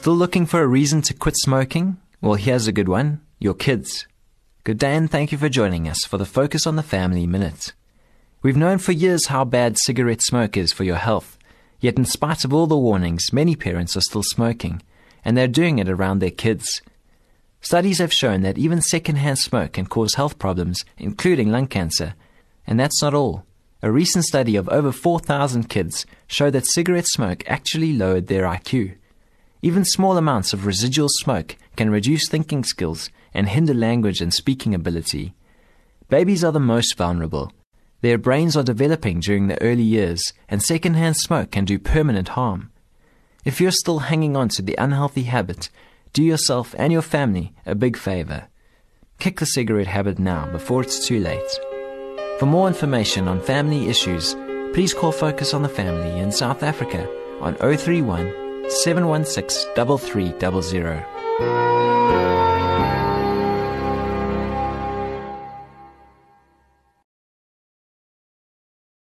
Still looking for a reason to quit smoking? Well, here's a good one your kids. Good day, and thank you for joining us for the Focus on the Family Minute. We've known for years how bad cigarette smoke is for your health, yet, in spite of all the warnings, many parents are still smoking, and they're doing it around their kids. Studies have shown that even secondhand smoke can cause health problems, including lung cancer. And that's not all. A recent study of over 4,000 kids showed that cigarette smoke actually lowered their IQ. Even small amounts of residual smoke can reduce thinking skills and hinder language and speaking ability. Babies are the most vulnerable. Their brains are developing during the early years, and secondhand smoke can do permanent harm. If you're still hanging on to the unhealthy habit, do yourself and your family a big favor. Kick the cigarette habit now before it's too late. For more information on family issues, please call Focus on the Family in South Africa on 031 716 3300.